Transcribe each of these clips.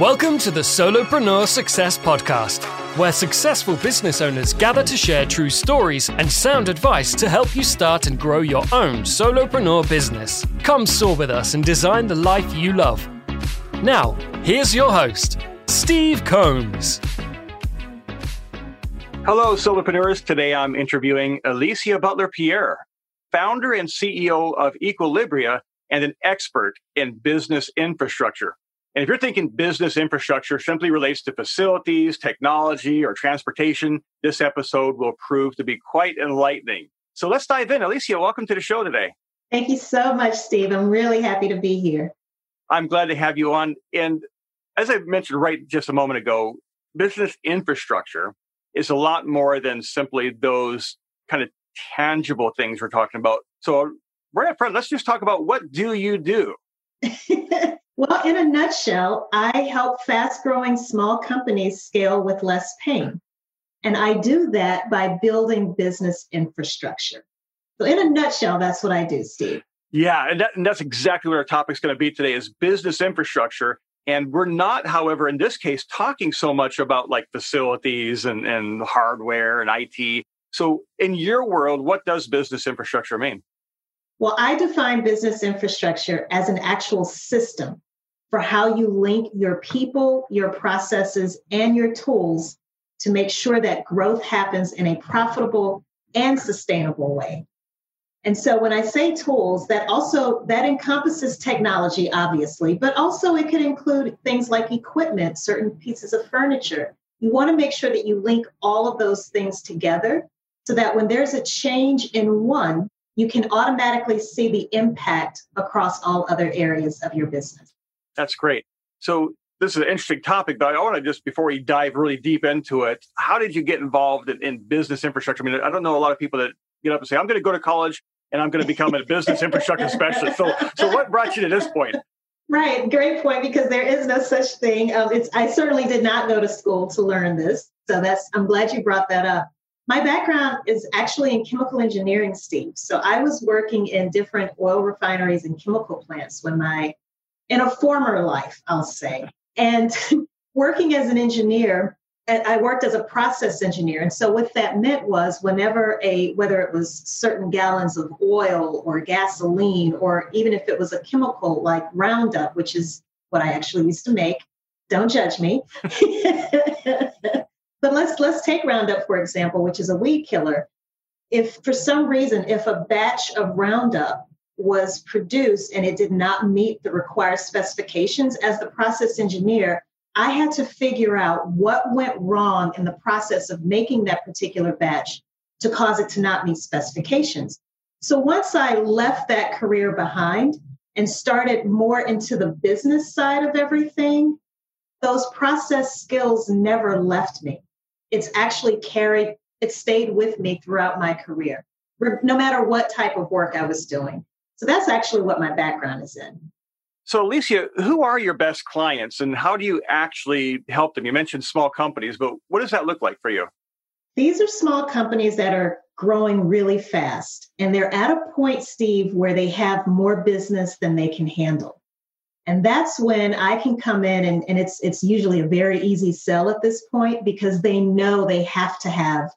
Welcome to the Solopreneur Success Podcast, where successful business owners gather to share true stories and sound advice to help you start and grow your own solopreneur business. Come soar with us and design the life you love. Now, here's your host, Steve Combs. Hello, solopreneurs. Today I'm interviewing Alicia Butler Pierre, founder and CEO of Equilibria and an expert in business infrastructure. And if you're thinking business infrastructure simply relates to facilities, technology, or transportation, this episode will prove to be quite enlightening. So let's dive in. Alicia, welcome to the show today. Thank you so much, Steve. I'm really happy to be here. I'm glad to have you on. And as I mentioned right just a moment ago, business infrastructure is a lot more than simply those kind of tangible things we're talking about. So right up front, let's just talk about what do you do? Well, in a nutshell, I help fast growing small companies scale with less pain. And I do that by building business infrastructure. So, in a nutshell, that's what I do, Steve. Yeah, and, that, and that's exactly what our topic's going to be today is business infrastructure. And we're not, however, in this case, talking so much about like facilities and, and hardware and IT. So, in your world, what does business infrastructure mean? Well, I define business infrastructure as an actual system for how you link your people, your processes, and your tools to make sure that growth happens in a profitable and sustainable way. And so when I say tools, that also that encompasses technology obviously, but also it could include things like equipment, certain pieces of furniture. You want to make sure that you link all of those things together so that when there's a change in one, you can automatically see the impact across all other areas of your business. That's great. So this is an interesting topic, but I want to just before we dive really deep into it, how did you get involved in, in business infrastructure? I mean, I don't know a lot of people that get up and say, "I'm going to go to college and I'm going to become a business infrastructure specialist." So, so what brought you to this point? Right, great point. Because there is no such thing. Um, it's I certainly did not go to school to learn this, so that's I'm glad you brought that up. My background is actually in chemical engineering, Steve. So I was working in different oil refineries and chemical plants when my in a former life, I'll say. And working as an engineer, I worked as a process engineer. And so what that meant was whenever a, whether it was certain gallons of oil or gasoline, or even if it was a chemical like Roundup, which is what I actually used to make, don't judge me. but let's let's take Roundup for example, which is a weed killer. If for some reason, if a batch of Roundup was produced and it did not meet the required specifications, as the process engineer, I had to figure out what went wrong in the process of making that particular batch to cause it to not meet specifications. So once I left that career behind and started more into the business side of everything, those process skills never left me. It's actually carried, it stayed with me throughout my career, no matter what type of work I was doing. So that's actually what my background is in. So, Alicia, who are your best clients and how do you actually help them? You mentioned small companies, but what does that look like for you? These are small companies that are growing really fast. And they're at a point, Steve, where they have more business than they can handle. And that's when I can come in and, and it's it's usually a very easy sell at this point because they know they have to have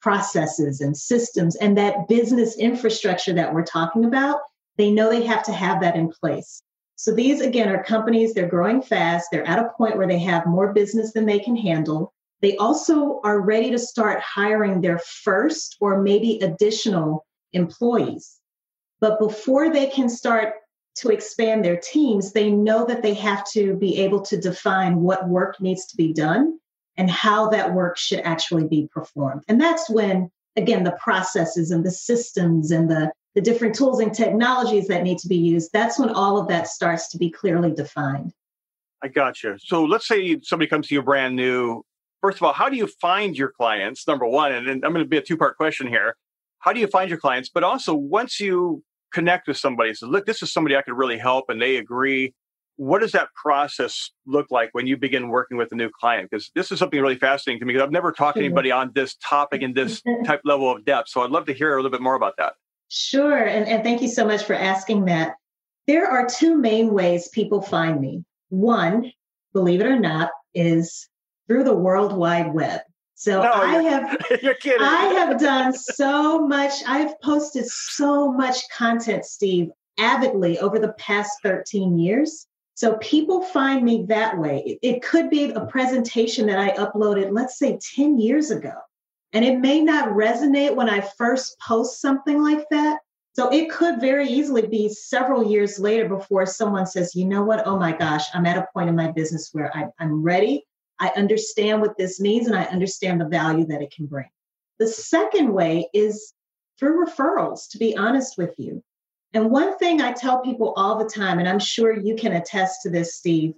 processes and systems and that business infrastructure that we're talking about they know they have to have that in place. So these, again, are companies, they're growing fast. They're at a point where they have more business than they can handle. They also are ready to start hiring their first or maybe additional employees. But before they can start to expand their teams, they know that they have to be able to define what work needs to be done and how that work should actually be performed. And that's when, again, the processes and the systems and the the different tools and technologies that need to be used, that's when all of that starts to be clearly defined. I got you. So let's say somebody comes to you brand new. First of all, how do you find your clients? Number one, and I'm going to be a two part question here. How do you find your clients? But also, once you connect with somebody, so look, this is somebody I could really help, and they agree. What does that process look like when you begin working with a new client? Because this is something really fascinating to me because I've never talked to anybody on this topic in this type level of depth. So I'd love to hear a little bit more about that. Sure. And, and thank you so much for asking that. There are two main ways people find me. One, believe it or not, is through the World Wide Web. So No, I you're- have You're kidding. I have done so much. I've posted so much content, Steve, avidly over the past 13 years. So people find me that way. It, it could be a presentation that I uploaded, let's say 10 years ago. And it may not resonate when I first post something like that. So it could very easily be several years later before someone says, you know what? Oh my gosh, I'm at a point in my business where I, I'm ready. I understand what this means and I understand the value that it can bring. The second way is through referrals, to be honest with you. And one thing I tell people all the time, and I'm sure you can attest to this, Steve,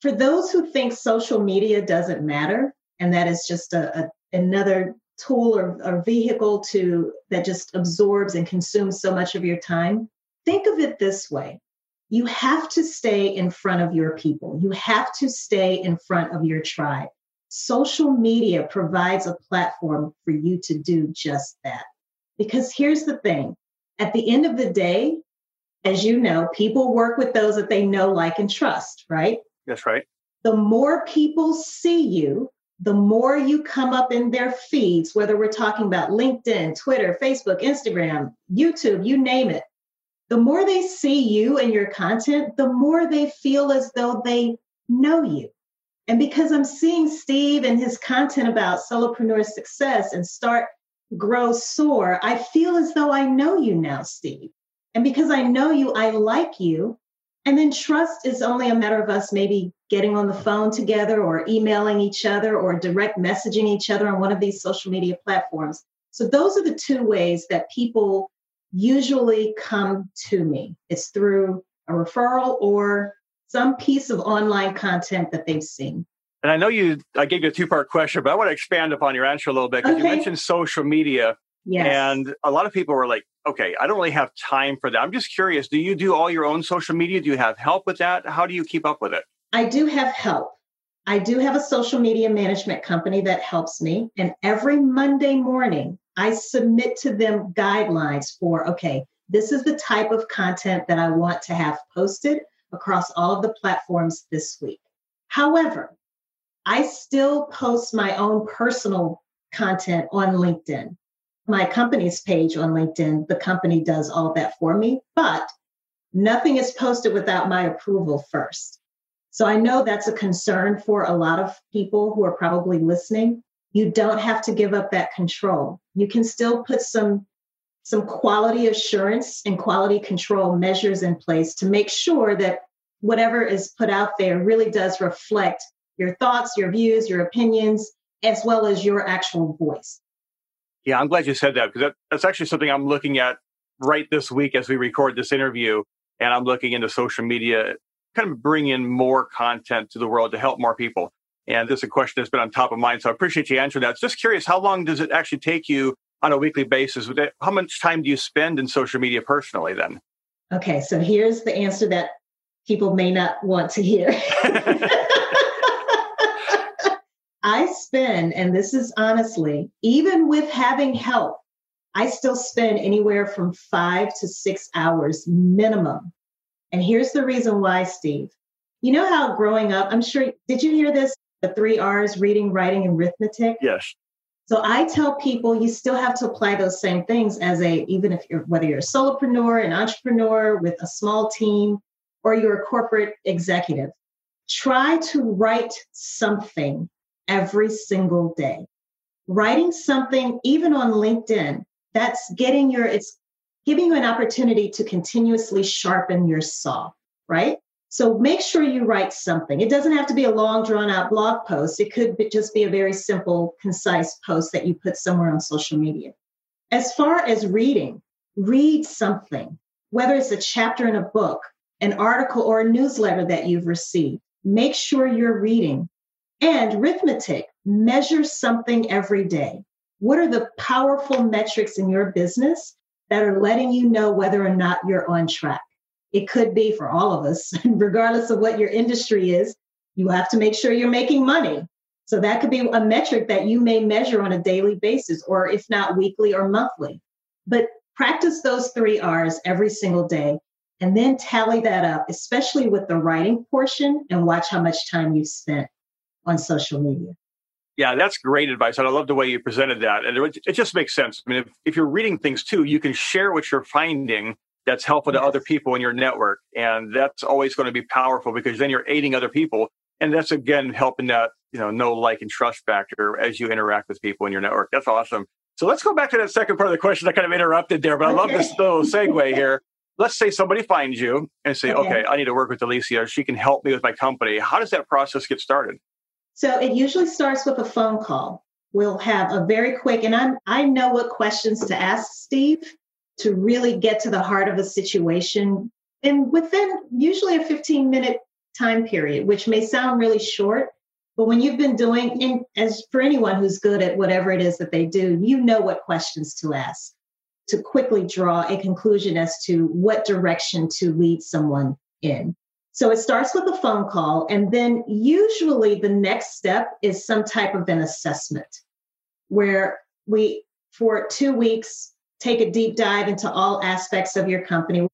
for those who think social media doesn't matter and that is just a, a another tool or, or vehicle to that just absorbs and consumes so much of your time, think of it this way. You have to stay in front of your people. You have to stay in front of your tribe. Social media provides a platform for you to do just that. Because here's the thing at the end of the day, as you know, people work with those that they know, like, and trust, right? That's right. The more people see you, the more you come up in their feeds, whether we're talking about LinkedIn, Twitter, Facebook, Instagram, YouTube, you name it. The more they see you and your content, the more they feel as though they know you. And because I'm seeing Steve and his content about solopreneur success and start, grow, soar, I feel as though I know you now, Steve. And because I know you, I like you. And then trust is only a matter of us maybe getting on the phone together or emailing each other or direct messaging each other on one of these social media platforms. So those are the two ways that people usually come to me. It's through a referral or some piece of online content that they've seen. And I know you, I gave you a two part question, but I want to expand upon your answer a little bit because you mentioned social media. Yes. And a lot of people were like, okay, I don't really have time for that. I'm just curious, do you do all your own social media? Do you have help with that? How do you keep up with it? I do have help. I do have a social media management company that helps me. And every Monday morning, I submit to them guidelines for okay, this is the type of content that I want to have posted across all of the platforms this week. However, I still post my own personal content on LinkedIn. My company's page on LinkedIn, the company does all that for me, but nothing is posted without my approval first. So I know that's a concern for a lot of people who are probably listening. You don't have to give up that control. You can still put some some quality assurance and quality control measures in place to make sure that whatever is put out there really does reflect your thoughts, your views, your opinions, as well as your actual voice. Yeah, I'm glad you said that because that, that's actually something I'm looking at right this week as we record this interview. And I'm looking into social media, kind of bring in more content to the world to help more people. And this is a question that's been on top of mind. So I appreciate you answering that. Just curious, how long does it actually take you on a weekly basis? How much time do you spend in social media personally then? Okay, so here's the answer that people may not want to hear. I spend, and this is honestly, even with having help, I still spend anywhere from five to six hours minimum. And here's the reason why, Steve. You know how growing up, I'm sure, did you hear this? The three R's reading, writing, and arithmetic? Yes. So I tell people you still have to apply those same things as a, even if you're, whether you're a solopreneur, an entrepreneur with a small team, or you're a corporate executive. Try to write something every single day. Writing something, even on LinkedIn, that's getting your, it's giving you an opportunity to continuously sharpen your saw, right? So make sure you write something. It doesn't have to be a long, drawn out blog post. It could be, just be a very simple, concise post that you put somewhere on social media. As far as reading, read something, whether it's a chapter in a book, an article, or a newsletter that you've received. Make sure you're reading. And arithmetic, measure something every day. What are the powerful metrics in your business that are letting you know whether or not you're on track? It could be for all of us, regardless of what your industry is, you have to make sure you're making money. So that could be a metric that you may measure on a daily basis, or if not weekly or monthly. But practice those three R's every single day. and then tally that up, especially with the writing portion, and watch how much time you've spent on social media. Yeah, that's great advice. And I love the way you presented that. And it, it just makes sense. I mean, if, if, you're reading things too, you can share what you're finding that's helpful yes. to other people in your network. And that's always going to be powerful because then you're aiding other people. And that's again helping that, you know, know, like, and trust factor as you interact with people in your network. That's awesome. So let's go back to that second part of the question. I kind of interrupted there, but I love this little segue here. Let's say somebody finds you and say, okay. okay, I need to work with Alicia. She can help me with my company. How does that process get started? So it usually starts with a phone call. We'll have a very quick, and I I know what questions to ask Steve to really get to the heart of a situation, and within usually a 15 minute time period, which may sound really short, but when you've been doing, and as for anyone who's good at whatever it is that they do, you know what questions to ask to quickly draw a conclusion as to what direction to lead someone in. So it starts with a phone call, and then usually the next step is some type of an assessment where we, for two weeks, take a deep dive into all aspects of your company.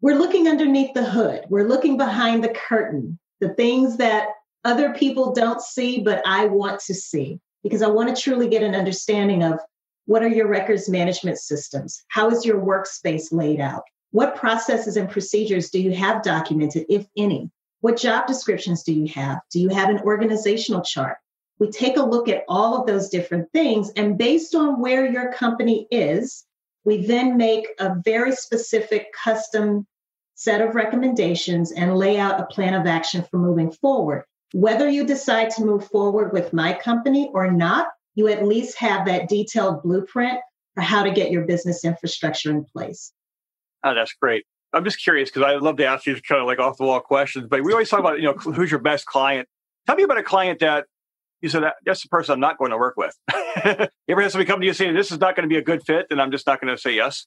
We're looking underneath the hood, we're looking behind the curtain, the things that other people don't see, but I want to see, because I want to truly get an understanding of what are your records management systems? How is your workspace laid out? What processes and procedures do you have documented, if any? What job descriptions do you have? Do you have an organizational chart? We take a look at all of those different things, and based on where your company is, we then make a very specific custom set of recommendations and lay out a plan of action for moving forward. Whether you decide to move forward with my company or not, you at least have that detailed blueprint for how to get your business infrastructure in place. Oh, that's great. I'm just curious because I love to ask you kind of like off the wall questions, but we always talk about, you know, who's your best client. Tell me about a client that you said that that's the person I'm not going to work with. you ever had somebody come to you saying this is not going to be a good fit, and I'm just not going to say yes?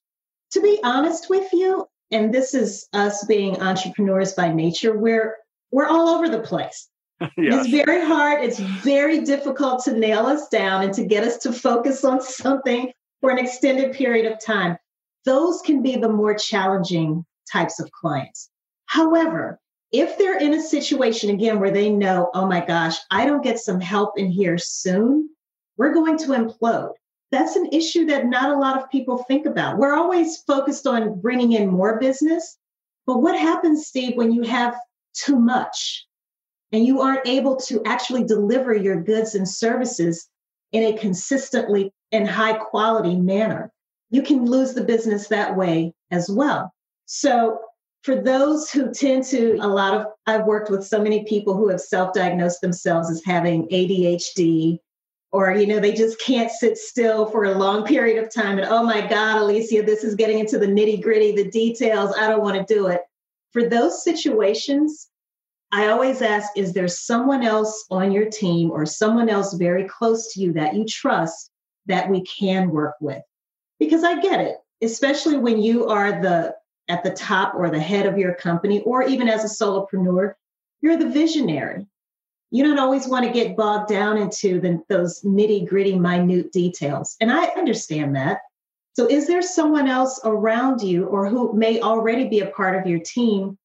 To be honest with you, and this is us being entrepreneurs by nature, we're we're all over the place. yes. It's very hard. It's very difficult to nail us down and to get us to focus on something for an extended period of time those can be the more challenging types of clients. However, if they're in a situation again where they know, oh my gosh, I don't get some help in here soon, we're going to implode. That's an issue that not a lot of people think about. We're always focused on bringing in more business. But what happens, Steve, when you have too much and you aren't able to actually deliver your goods and services in a consistently and high quality manner? You can lose the business that way as well. So, for those who tend to, a lot of, I've worked with so many people who have self diagnosed themselves as having ADHD, or, you know, they just can't sit still for a long period of time. And oh my God, Alicia, this is getting into the nitty gritty, the details. I don't want to do it. For those situations, I always ask is there someone else on your team or someone else very close to you that you trust that we can work with? Because I get it, especially when you are the at the top or the head of your company, or even as a solopreneur, you're the visionary. You don't always want to get bogged down into the, those nitty gritty, minute details. And I understand that. So, is there someone else around you or who may already be a part of your team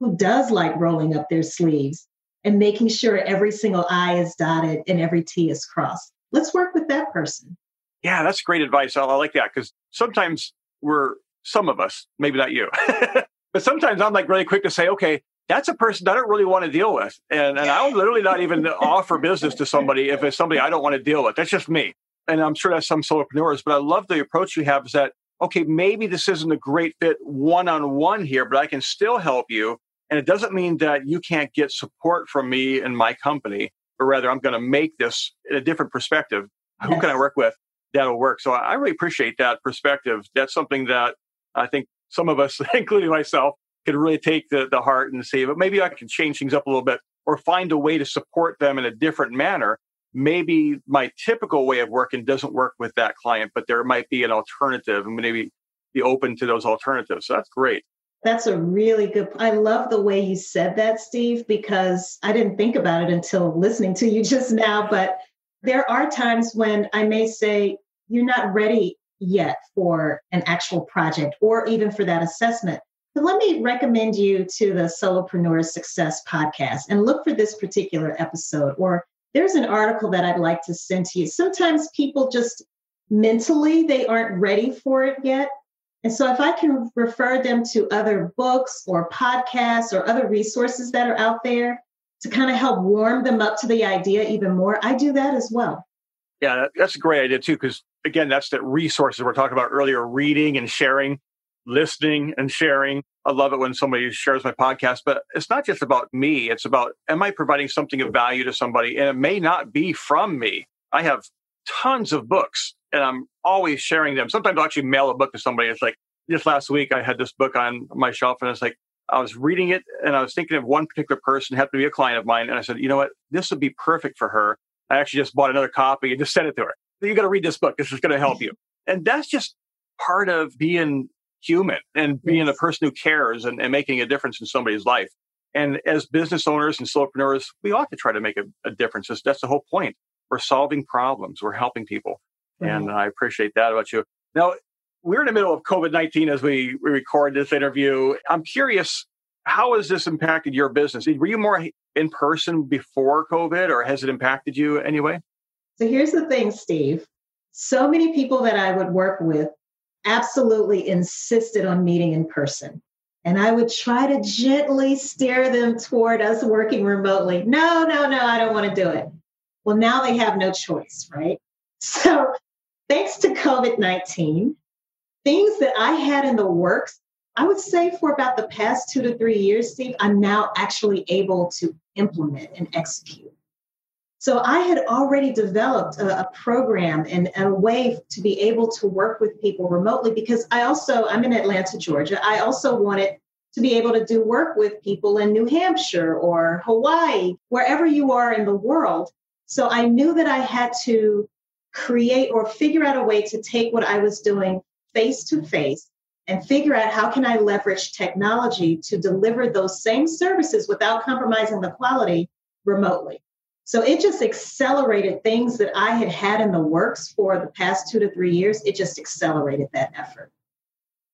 who does like rolling up their sleeves and making sure every single I is dotted and every T is crossed? Let's work with that person. Yeah, that's great advice. I, I like that because sometimes we're some of us, maybe not you, but sometimes I'm like really quick to say, okay, that's a person I don't really want to deal with. And, and I would literally not even offer business to somebody if it's somebody I don't want to deal with. That's just me. And I'm sure that's some solopreneurs, but I love the approach you have is that, okay, maybe this isn't a great fit one on one here, but I can still help you. And it doesn't mean that you can't get support from me and my company, but rather I'm going to make this in a different perspective. Who can I work with? That'll work. So I really appreciate that perspective. That's something that I think some of us, including myself, could really take the, the heart and say, but maybe I can change things up a little bit or find a way to support them in a different manner. Maybe my typical way of working doesn't work with that client, but there might be an alternative and maybe be open to those alternatives. So that's great. That's a really good. I love the way you said that, Steve, because I didn't think about it until listening to you just now. But there are times when I may say, you're not ready yet for an actual project or even for that assessment. But let me recommend you to the Solopreneur Success podcast and look for this particular episode. Or there's an article that I'd like to send to you. Sometimes people just mentally they aren't ready for it yet. And so if I can refer them to other books or podcasts or other resources that are out there to kind of help warm them up to the idea even more, I do that as well. Yeah, that's a great idea too, because again, that's the resources we're talking about earlier reading and sharing, listening and sharing. I love it when somebody shares my podcast, but it's not just about me. It's about, am I providing something of value to somebody? And it may not be from me. I have tons of books and I'm always sharing them. Sometimes I'll actually mail a book to somebody. It's like just last week, I had this book on my shelf and it's like, I was reading it and I was thinking of one particular person, happened to be a client of mine. And I said, you know what? This would be perfect for her. I actually just bought another copy and just sent it to her. You got to read this book. This is going to help you. And that's just part of being human and being a person who cares and, and, making a difference in somebody's life. And as business owners and solopreneurs, we ought to try to make a, a difference. That's, that's the whole point. We're solving problems. We're helping people. Mm-hmm. And I appreciate that about you. Now, we're in the middle of COVID 19 as we, we record this interview. I'm curious, how has this impacted your business? Were you more in person before COVID or has it impacted you anyway? So here's the thing, Steve. So many people that I would work with absolutely insisted on meeting in person. And I would try to gently steer them toward us working remotely. No, no, no, I don't want to do it. Well, now they have no choice, right? So thanks to COVID 19, things that I had in the works, I would say for about the past two to three years, Steve, I'm now actually able to implement and execute. So I had already developed a, a, program and a way to be able to work with people remotely because I also, I'm in Atlanta, Georgia. I also wanted to be able to do work with people in New Hampshire or Hawaii, wherever you are in the world. So I knew that I had to create or figure out a way to take what I was doing face to face and figure out how can I leverage technology to deliver those same services without compromising the quality remotely. So it just accelerated things that I had had in the works for the past two to three years. It just accelerated that effort.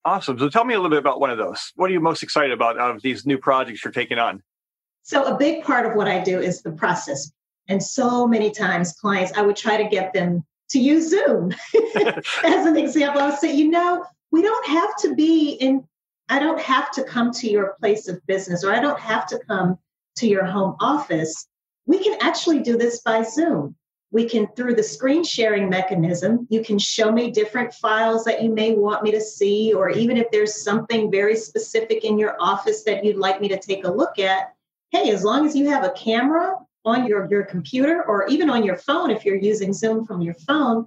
Awesome. So tell me a little bit about one of those. What are you most excited about out of these new projects you're taking on? So a big part of what I do is the process. And so many times clients, I would try to get them to use Zoom as an example. I would say, you know, we don't have to be in, I don't have to come to your place of business or I don't have to come to your home office. We can actually do this by Zoom. We can, through the screen sharing mechanism, you can show me different files that you may want me to see, or even if there's something very specific in your office that you'd like me to take a look at. Hey, as long as you have a camera on your, your computer or even on your phone, if you're using Zoom from your phone,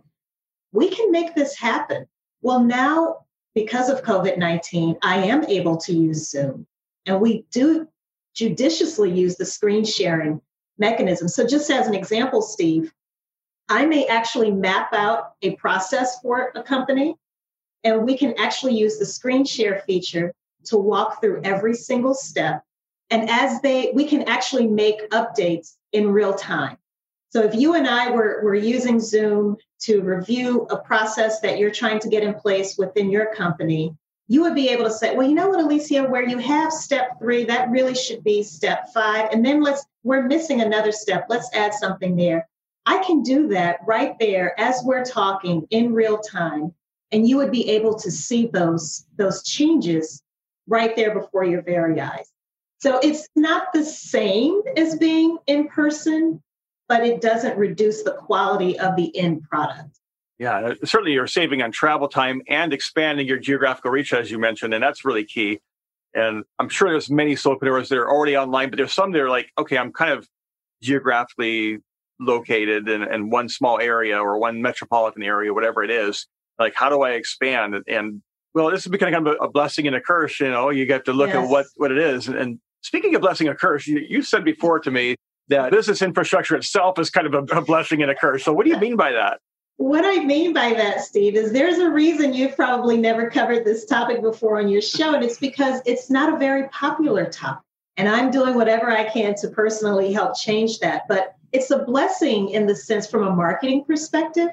we can make this happen. Well, now, because of COVID 19, I am able to use Zoom. And we do judiciously use the screen sharing mechanism. So, just as an example, Steve, I may actually map out a process for a company, and we can actually use the screen share feature to walk through every single step. And as they, we can actually make updates in real time. So if you and I were, were using Zoom to review a process that you're trying to get in place within your company, you would be able to say, well, you know what, Alicia, where you have step three, that really should be step five. And then let's, we're missing another step. Let's add something there. I can do that right there as we're talking in real time. And you would be able to see those, those changes right there before your very eyes. So it's not the same as being in person, but it doesn't reduce the quality of the end product. Yeah, certainly you're saving on travel time and expanding your geographical reach, as you mentioned, and that's really key. And I'm sure there's many solopreneurs that are already online, but there's some that are like, okay, I'm kind of geographically located in, in one small area or one metropolitan area, whatever it is. Like, how do I expand? And well, this is becoming kind of a, blessing and a curse. You know, you get to look yes. at what what it is, and Speaking of blessing a curse, you, you said before to me that business infrastructure itself is kind of a, a blessing and a curse. So, what do you mean by that? What I mean by that, Steve, is there's a reason you've probably never covered this topic before on your show, and it's because it's not a very popular topic. And I'm doing whatever I can to personally help change that. But it's a blessing in the sense from a marketing perspective.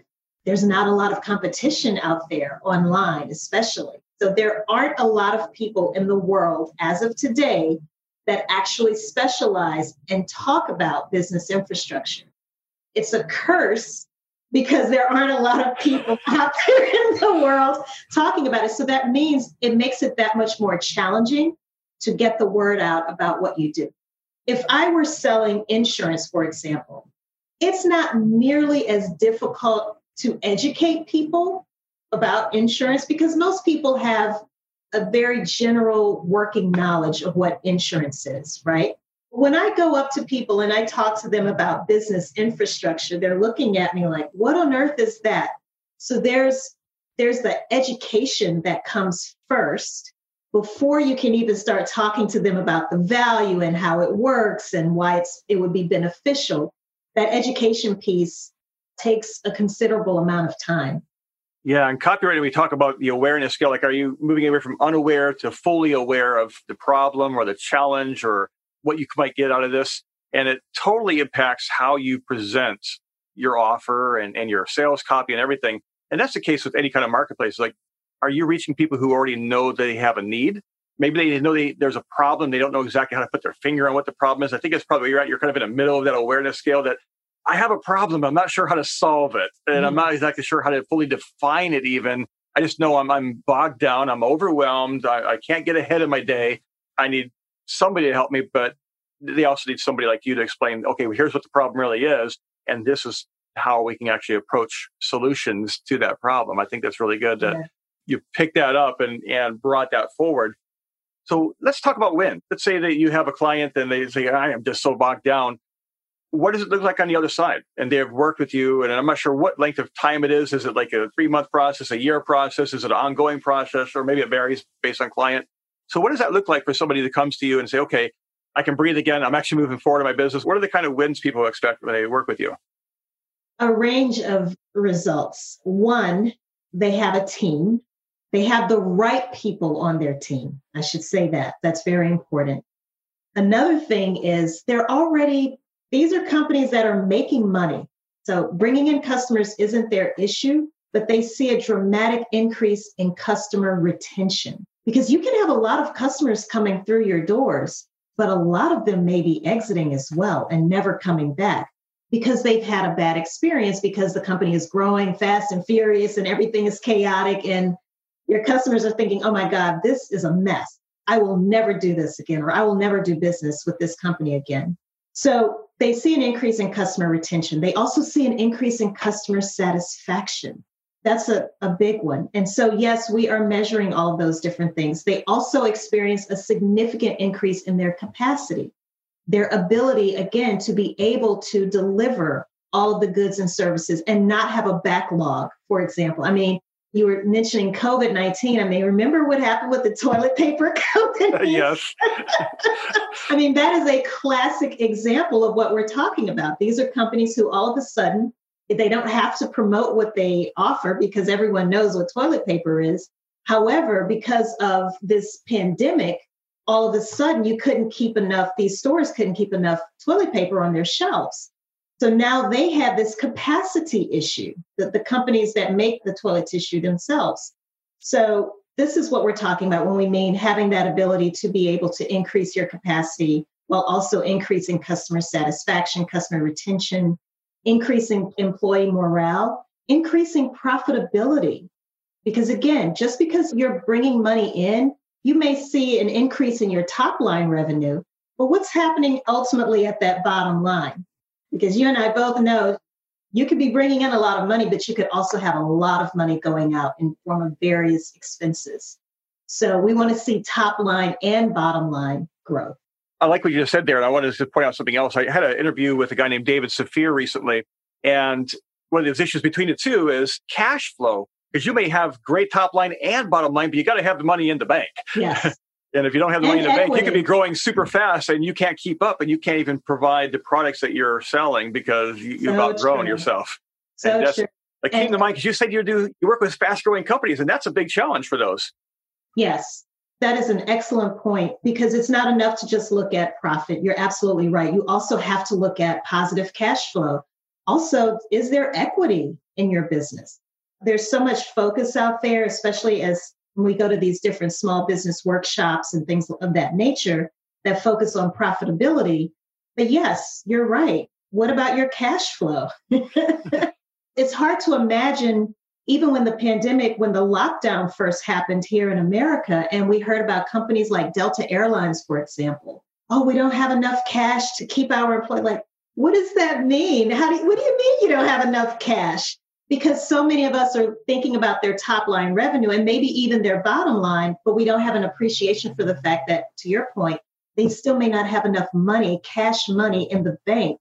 There's not a lot of competition out there online, especially. So there aren't a lot of people in the world as of today that actually specialize and talk about business infrastructure. It's a curse because there aren't a lot of people out there in the world talking about it. So that means it makes it that much more challenging to get the word out about what you do. If I were selling insurance, for example, it's not nearly as difficult to educate people about insurance because most people have a very general working knowledge of what insurance is, right? When I go up to people and I talk to them about business infrastructure, they're looking at me like, what on earth is that? So there's there's the education that comes first before you can even start talking to them about the value and how it works and why it's it would be beneficial. That education piece takes a considerable amount of time. Yeah, and copywriting, we talk about the awareness scale. Like, are you moving away from unaware to fully aware of the problem or the challenge or what you might get out of this? And it totally impacts how you present your offer and, and your sales copy and everything. And that's the case with any kind of marketplace. Like, are you reaching people who already know they have a need? Maybe they know they, there's a problem. They don't know exactly how to put their finger on what the problem is. I think it's probably you're at. You're kind of in the middle of that awareness scale that I have a problem. I'm not sure how to solve it. And mm-hmm. I'm not exactly sure how to fully define it even. I just know I'm, I'm bogged down. I'm overwhelmed. I, I can't get ahead of my day. I need somebody to help me, but they also need somebody like you to explain, okay, well, here's what the problem really is. And this is how we can actually approach solutions to that problem. I think that's really good that yeah. you picked that up and, and brought that forward. So let's talk about when. Let's say that you have a client and they say, I am just so bogged down what does it look like on the other side? And they have worked with you, and I'm not sure what length of time it is. Is it like a three month process, a year process? Is it an ongoing process, or maybe it varies based on client? So, what does that look like for somebody that comes to you and say, okay, I can breathe again. I'm actually moving forward in my business. What are the kind of wins people expect when they work with you? A range of results. One, they have a team. They have the right people on their team. I should say that. That's very important. Another thing is they're already these are companies that are making money. So bringing in customers isn't their issue, but they see a dramatic increase in customer retention because you can have a lot of customers coming through your doors, but a lot of them may be exiting as well and never coming back because they've had a bad experience because the company is growing fast and furious and everything is chaotic and your customers are thinking, "Oh my god, this is a mess. I will never do this again or I will never do business with this company again." So they see an increase in customer retention. They also see an increase in customer satisfaction. That's a, a big one. And so, yes, we are measuring all of those different things. They also experience a significant increase in their capacity, their ability, again, to be able to deliver all of the goods and services and not have a backlog, for example. I mean, you were mentioning COVID 19. I mean, remember what happened with the toilet paper company? yes. I mean, that is a classic example of what we're talking about. These are companies who all of a sudden, they don't have to promote what they offer because everyone knows what toilet paper is. However, because of this pandemic, all of a sudden you couldn't keep enough, these stores couldn't keep enough toilet paper on their shelves. So now they have this capacity issue that the companies that make the toilet tissue themselves. So this is what we're talking about when we mean having that ability to be able to increase your capacity while also increasing customer satisfaction, customer retention, increasing employee morale, increasing profitability. Because again, just because you're bringing money in, you may see an increase in your top line revenue, but what's happening ultimately at that bottom line? because you and I both know you could be bringing in a lot of money, but you could also have a lot of money going out in form of various expenses. So we want to see top line and bottom line growth. I like what you just said there, and I wanted to point out something else. I had an interview with a guy named David Safir recently, and one of the issues between the two is cash flow. Because you may have great top line and bottom line, but you got to have the money in the bank. Yes. And if you don't have the money in the bank, you can be growing super fast and you can't keep up and you can't even provide the products that you're selling because you, have so outgrown true. yourself. So and that's true. like keeping the mind because you said you do you work with fast growing companies and that's a big challenge for those. Yes. That is an excellent point because it's not enough to just look at profit. You're absolutely right. You also have to look at positive cash flow. Also, is there equity in your business? There's so much focus out there, especially as we go to these different small business workshops and things of that nature that focus on profitability. But yes, you're right. What about your cash flow? it's hard to imagine, even when the pandemic, when the lockdown first happened here in America, and we heard about companies like Delta Airlines, for example. Oh, we don't have enough cash to keep our employees. Like, what does that mean? How do you, what do you mean you don't have enough cash? Because so many of us are thinking about their top line revenue and maybe even their bottom line, but we don't have an appreciation for the fact that, to your point, they still may not have enough money, cash money in the bank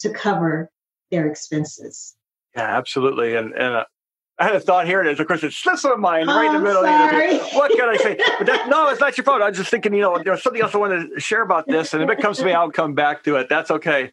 to cover their expenses. Yeah, absolutely. And and uh, I had a thought here, it is. of course it slips my mind oh, right in the oh, middle. Sorry. Of the What can I say? But that, no, it's not your fault. I was just thinking, you know, there's something else I wanted to share about this, and if it comes to me, I'll come back to it. That's okay.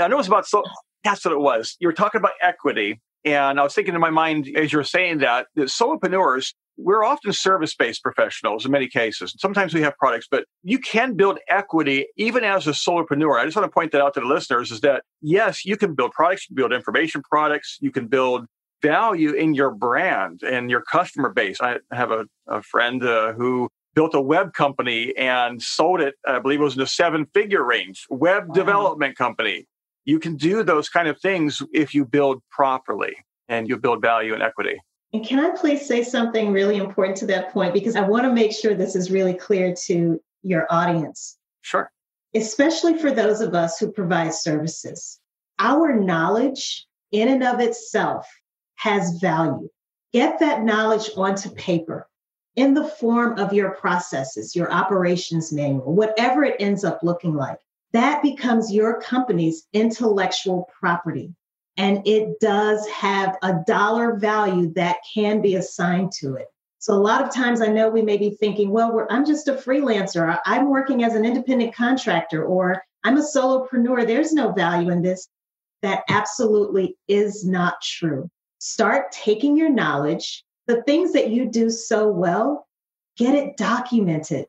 I know it's about so. That's what it was. You were talking about equity, and I was thinking in my mind as you were saying that that solopreneurs we're often service based professionals in many cases. And sometimes we have products, but you can build equity even as a solopreneur. I just want to point that out to the listeners is that yes, you can build products, you can build information products, you can build value in your brand and your customer base. I have a, a friend uh, who built a web company and sold it, I believe it was in the seven figure range, web wow. development company. You can do those kind of things if you build properly and you build value and equity. And can I please say something really important to that point? Because I want to make sure this is really clear to your audience. Sure. Especially for those of us who provide services. Our knowledge in and of itself has value. Get that knowledge onto paper in the form of your processes, your operations manual, whatever it ends up looking like. That becomes your company's intellectual property. And it does have a dollar value that can be assigned to it. So a lot of times I know we may be thinking, well, I'm just a freelancer. I'm working as an independent contractor or I'm a solopreneur. There's no value in this. That absolutely is not true. Start taking your knowledge, the things that you do so well, get it documented,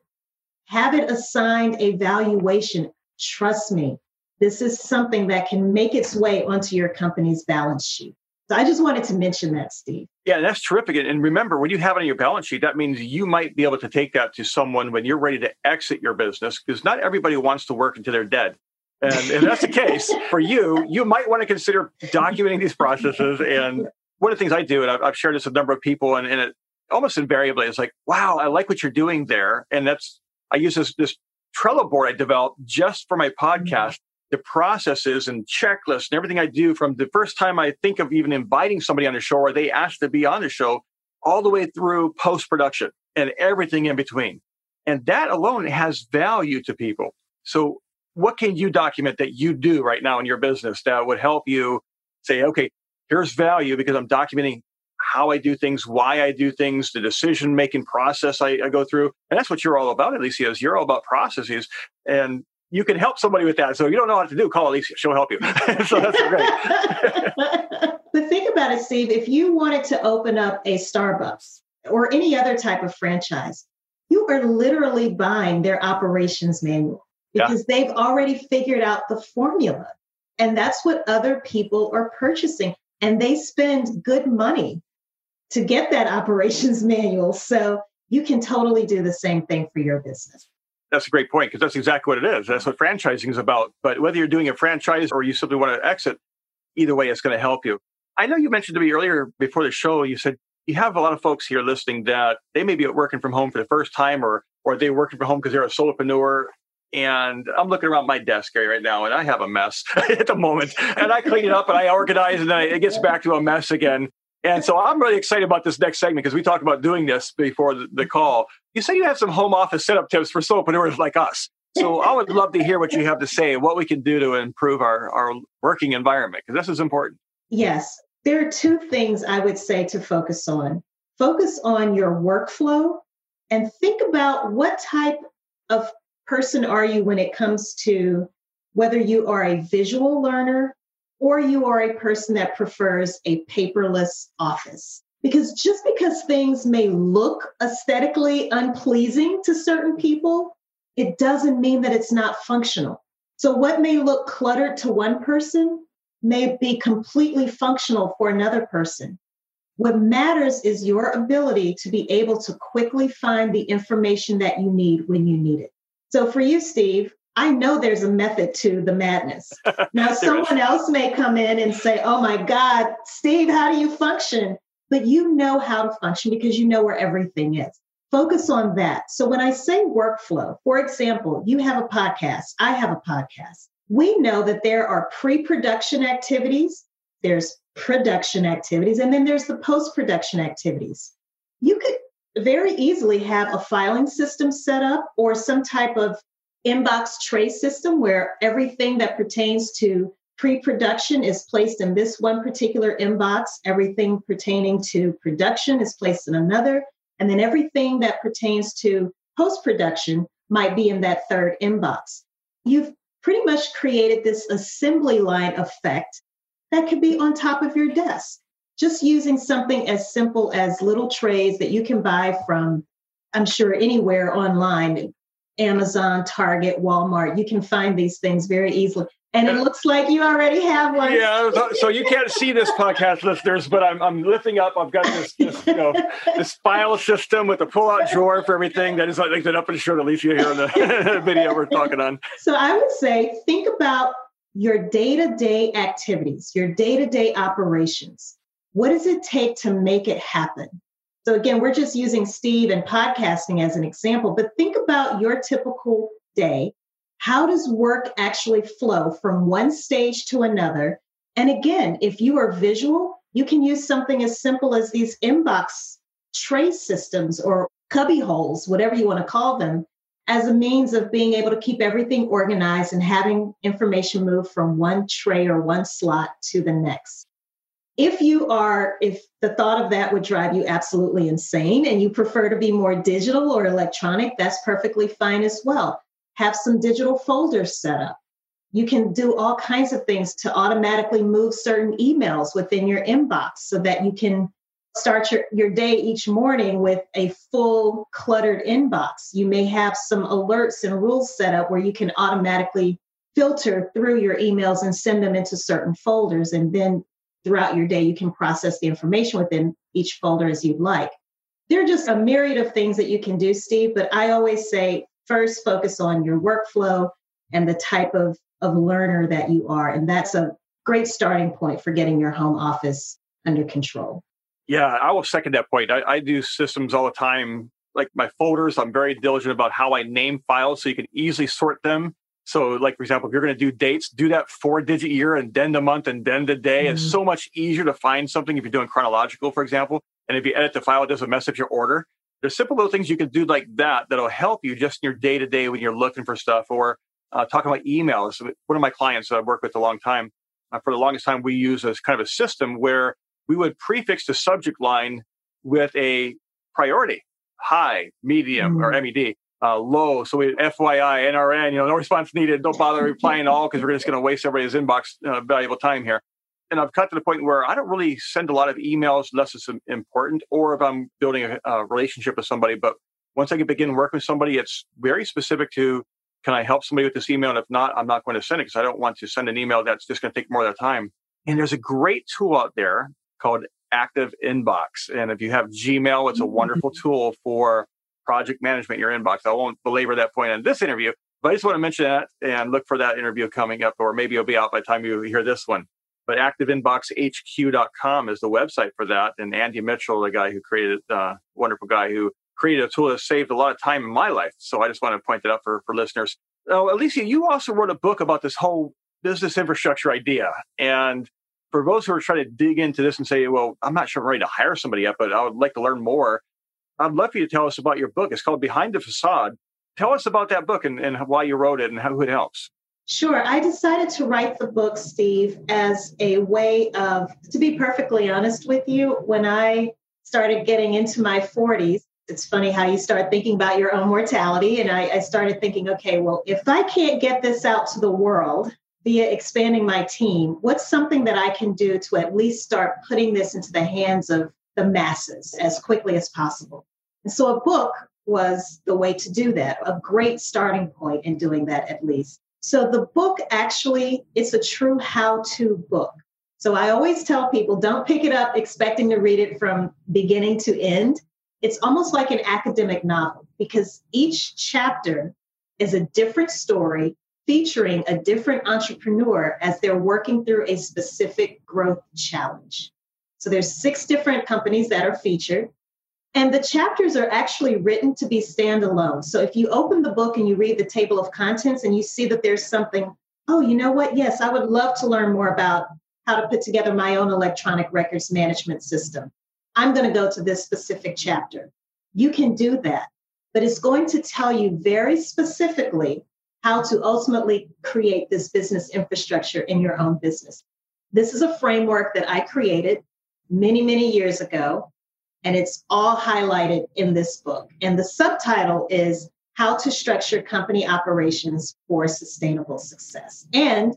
have it assigned a valuation. Trust me, this is something that can make its way onto your company's balance sheet. So I just wanted to mention that, Steve. Yeah, that's terrific. And remember, when you have it on your balance sheet, that means you might be able to take that to someone when you're ready to exit your business, because not everybody wants to work until they're dead. And if that's the case for you, you might want to consider documenting these processes. And one of the things I do, and I've, I've shared this with a number of people, and, and it almost invariably is like, wow, I like what you're doing there. And that's, I use this, this Trello board I developed just for my mm-hmm. podcast the processes and checklists and everything I do from the first time I think of even inviting somebody on the show or they ask to be on the show all the way through post production and everything in between. And that alone has value to people. So what can you document that you do right now in your business that would help you say, okay, here's value because I'm documenting how I do things, why I do things, the decision making process I, I, go through. And that's what you're all about, Alicia, is you're all about processes. And you can help somebody with that. So you don't know what to do, call Alicia. She'll help you. so that's great. but think about it, Steve. If you wanted to open up a Starbucks or any other type of franchise, you are literally buying their operations manual because yeah. they've already figured out the formula. And that's what other people are purchasing. And they spend good money to get that operations manual. So you can totally do the same thing for your business that's a great point because that's exactly what it is. That's what franchising is about. But whether you're doing a franchise or you simply want to exit, either way, it's going to help you. I know you mentioned to me earlier before the show, you said you have a lot of folks here listening that they may be working from home for the first time or or they're working from home because they're a solopreneur. And I'm looking around my desk area right now and I have a mess at the moment. And I clean it up and I organize and then it gets back to a mess again. And so I'm really excited about this next segment because we talked about doing this before the, call. You say you have some home office setup tips for solopreneurs like us. So I would love to hear what you have to say what we can do to improve our, our working environment because this is important. Yes. There are two things I would say to focus on. Focus on your workflow and think about what type of person are you when it comes to whether you are a visual learner or you are a person that prefers a paperless office. Because just because things may look aesthetically unpleasing to certain people, it doesn't mean that it's not functional. So, what may look cluttered to one person may be completely functional for another person. What matters is your ability to be able to quickly find the information that you need when you need it. So for you, Steve, I know there's a method to the madness. Now, someone else may come in and say, Oh my God, Steve, how do you function? But you know how to function because you know where everything is. Focus on that. So when I say workflow, for example, you have a podcast, I have a podcast. We know that there are pre production activities, there's production activities, and then there's the post production activities. You could very easily have a filing system set up or some type of inbox tray system where everything that pertains to pre production is placed in this one particular inbox, everything pertaining to production is placed in another, and then everything that pertains to post production might be in that third inbox. You've pretty much created this assembly line effect that could be on top of your desk. Just using something as simple as little trays that you can buy from, I'm sure, anywhere online Amazon, Target, Walmart. You can find these things very easily. And it looks like you already have one. Yeah, so you can't see this podcast, listeners, but I'm, I'm lifting up. I've got this, this, you know, this file system with a pull-out drawer for everything. That is like that up and show Alicia here in the video we're talking on. So I would say, think about your day-to-day activities, your day-to-day operations. What does it take to make it happen? So again, we're just using Steve and podcasting as an example, but think about your typical day. How does work actually flow from one stage to another? And again, if you are visual, you can use something as simple as these inbox tray systems or cubby holes, whatever you want to call them, as a means of being able to keep everything organized and having information move from one tray or one slot to the next if you are if the thought of that would drive you absolutely insane and you prefer to be more digital or electronic that's perfectly fine as well. Have some digital folders set up. You can do all kinds of things to automatically move certain emails within your inbox so that you can start your, your day each morning with a full cluttered inbox. You may have some alerts and rules set up where you can automatically filter through your emails and send them into certain folders and then throughout your day, you can process the information within each folder as you'd like. There are just a myriad of things that you can do, Steve, but I always say first focus on your workflow and the type of, of learner that you are. And that's a great starting point for getting your home office under control. Yeah, I will second that point. I, I do systems all the time, like my folders. I'm very diligent about how I name files so you can easily sort them so, like for example, if you're going to do dates, do that four digit year and then the month and then the day. Mm-hmm. It's so much easier to find something if you're doing chronological, for example. And if you edit the file, it doesn't mess up your order. There's simple little things you can do like that that'll help you just in your day to day when you're looking for stuff or uh, talking about emails. One of my clients that I've worked with a long time, uh, for the longest time, we use as kind of a system where we would prefix the subject line with a priority, high, medium, mm-hmm. or MED uh, low. So we FYI, NRN, you know, no response needed. Don't bother replying at all because we're just going to waste everybody's inbox uh, valuable time here. And I've cut to the point where I don't really send a lot of emails unless it's important or if I'm building a, a relationship with somebody. But once I can begin working with somebody, it's very specific to can I help somebody with this email? And if not, I'm not going to send it because I don't want to send an email that's just going to take more of their time. And there's a great tool out there called Active Inbox. And if you have Gmail, it's a wonderful tool for project management your inbox. I won't belabor that point in this interview, but I just want to mention that and look for that interview coming up, or maybe it'll be out by the time you hear this one. But activeinboxhq.com is the website for that. And Andy Mitchell, the guy who created, uh, wonderful guy who created a tool that saved a lot of time in my life. So I just want to point that out for, for listeners. Now, Alicia, you also wrote a book about this whole business infrastructure idea. And for those who are trying to dig into this and say, well, I'm not sure I'm ready to hire somebody yet, but I would like to learn more. I'd love for you to tell us about your book. It's called Behind the Facade. Tell us about that book and, and why you wrote it and how it helps. Sure. I decided to write the book, Steve, as a way of, to be perfectly honest with you, when I started getting into my 40s, it's funny how you start thinking about your own mortality. And I, I started thinking, okay, well, if I can't get this out to the world via expanding my team, what's something that I can do to at least start putting this into the hands of the masses as quickly as possible. And so a book was the way to do that, a great starting point in doing that at least. So the book actually, it's a true how-to book. So I always tell people don't pick it up expecting to read it from beginning to end. It's almost like an academic novel because each chapter is a different story featuring a different entrepreneur as they're working through a specific growth challenge. So there's six different companies that are featured and the chapters are actually written to be standalone. So if you open the book and you read the table of contents and you see that there's something, oh, you know what? Yes, I would love to learn more about how to put together my own electronic records management system. I'm going to go to this specific chapter. You can do that, but it's going to tell you very specifically how to ultimately create this business infrastructure in your own business. This is a framework that I created many, many years ago and it's all highlighted in this book. And the subtitle is How to Structure Company Operations for Sustainable Success. And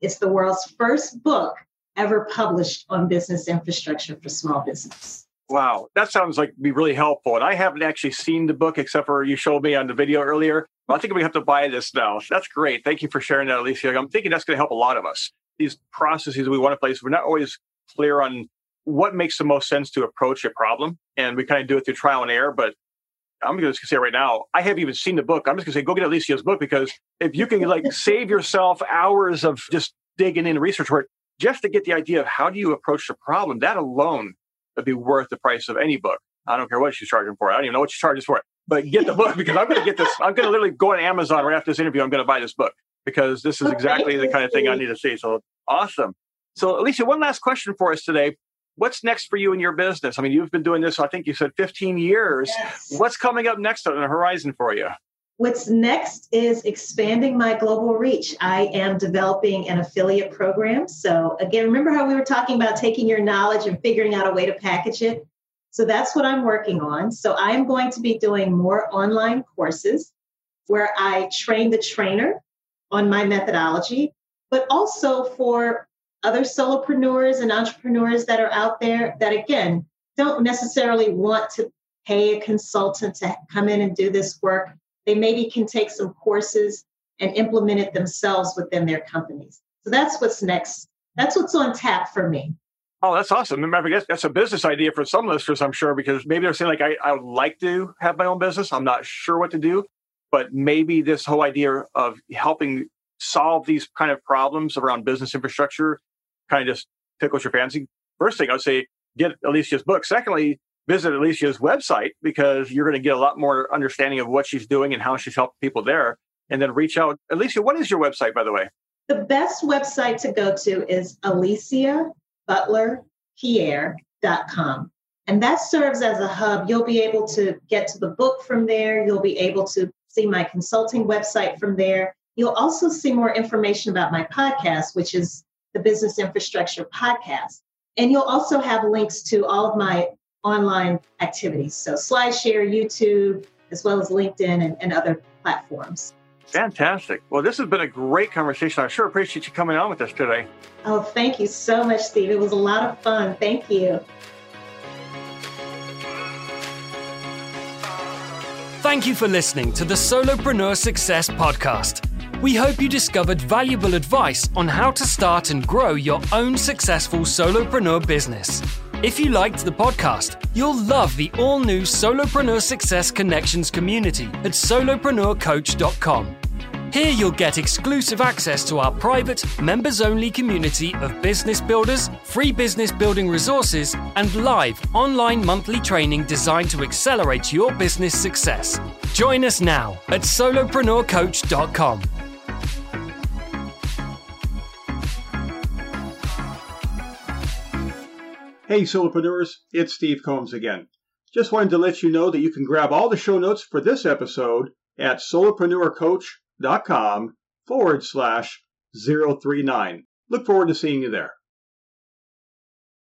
it's the world's first book ever published on business infrastructure for small business. Wow, that sounds like be really helpful. And I haven't actually seen the book except for you showed me on the video earlier. I think we have to buy this now. That's great. Thank you for sharing that, Alicia. I'm thinking that's going to help a lot of us. These processes we want to place, we're not always clear on what makes the most sense to approach a problem. And we kind of do it through trial and error. But I'm just going to say right now, I haven't even seen the book. I'm just going to say, go get Alicia's book because if you can like save yourself hours of just digging in research work just to get the idea of how do you approach the problem, that alone would be worth the price of any book. I don't care what she's charging for it. I don't even know what she charges for it. But get the book because I'm going to get this. I'm going to literally go on Amazon right after this interview. I'm going to buy this book because this is exactly the kind of thing I need to see. So awesome. So, Alicia, one last question for us today what's next for you in your business? I mean, you've been doing this, I think you said 15 years. Yes. What's coming up next on the horizon for you? What's next is expanding my global reach. I am developing an affiliate program. So, again, remember how we were talking about taking your knowledge and figuring out a way to package it? So, that's what I'm working on. So, I am going to be doing more online courses where I train the trainer on my methodology, but also for other solopreneurs and entrepreneurs that are out there that, again, don't necessarily want to pay a consultant to come in and do this work. They maybe can take some courses and implement it themselves within their companies. So that's what's next. That's what's on tap for me. Oh, that's awesome. Remember, that's, that's a business idea for some listeners, I'm sure, because maybe they're saying, like, I, I would like to have my own business. I'm not sure what to do. But maybe this whole idea of helping solve these kind of problems around business infrastructure kind of just tickles your fancy. First thing I would say, get Alicia's book. Secondly, visit Alicia's website because you're going to get a lot more understanding of what she's doing and how she's helping people there. And then reach out. Alicia, what is your website, by the way? The best website to go to is aliciabutlerpierre.com. And that serves as a hub. You'll be able to get to the book from there. You'll be able to see my consulting website from there. You'll also see more information about my podcast, which is the Business Infrastructure Podcast. And you'll also have links to all of my online activities. So SlideShare, YouTube, as well as LinkedIn and, and other platforms. Fantastic. Well, this has been a great conversation. I sure appreciate you coming on with us today. Oh, thank you so much, Steve. It was a lot of fun. Thank you. Thank you for listening to the Solopreneur Success Podcast. We hope you discovered valuable advice on how to start and grow your own successful solopreneur business. If you liked the podcast, you'll love the all new Solopreneur Success Connections community at solopreneurcoach.com. Here you'll get exclusive access to our private, members only community of business builders, free business building resources, and live online monthly training designed to accelerate your business success. Join us now at solopreneurcoach.com. Hey, solopreneurs, it's Steve Combs again. Just wanted to let you know that you can grab all the show notes for this episode at solopreneurcoach.com forward slash 039. Look forward to seeing you there.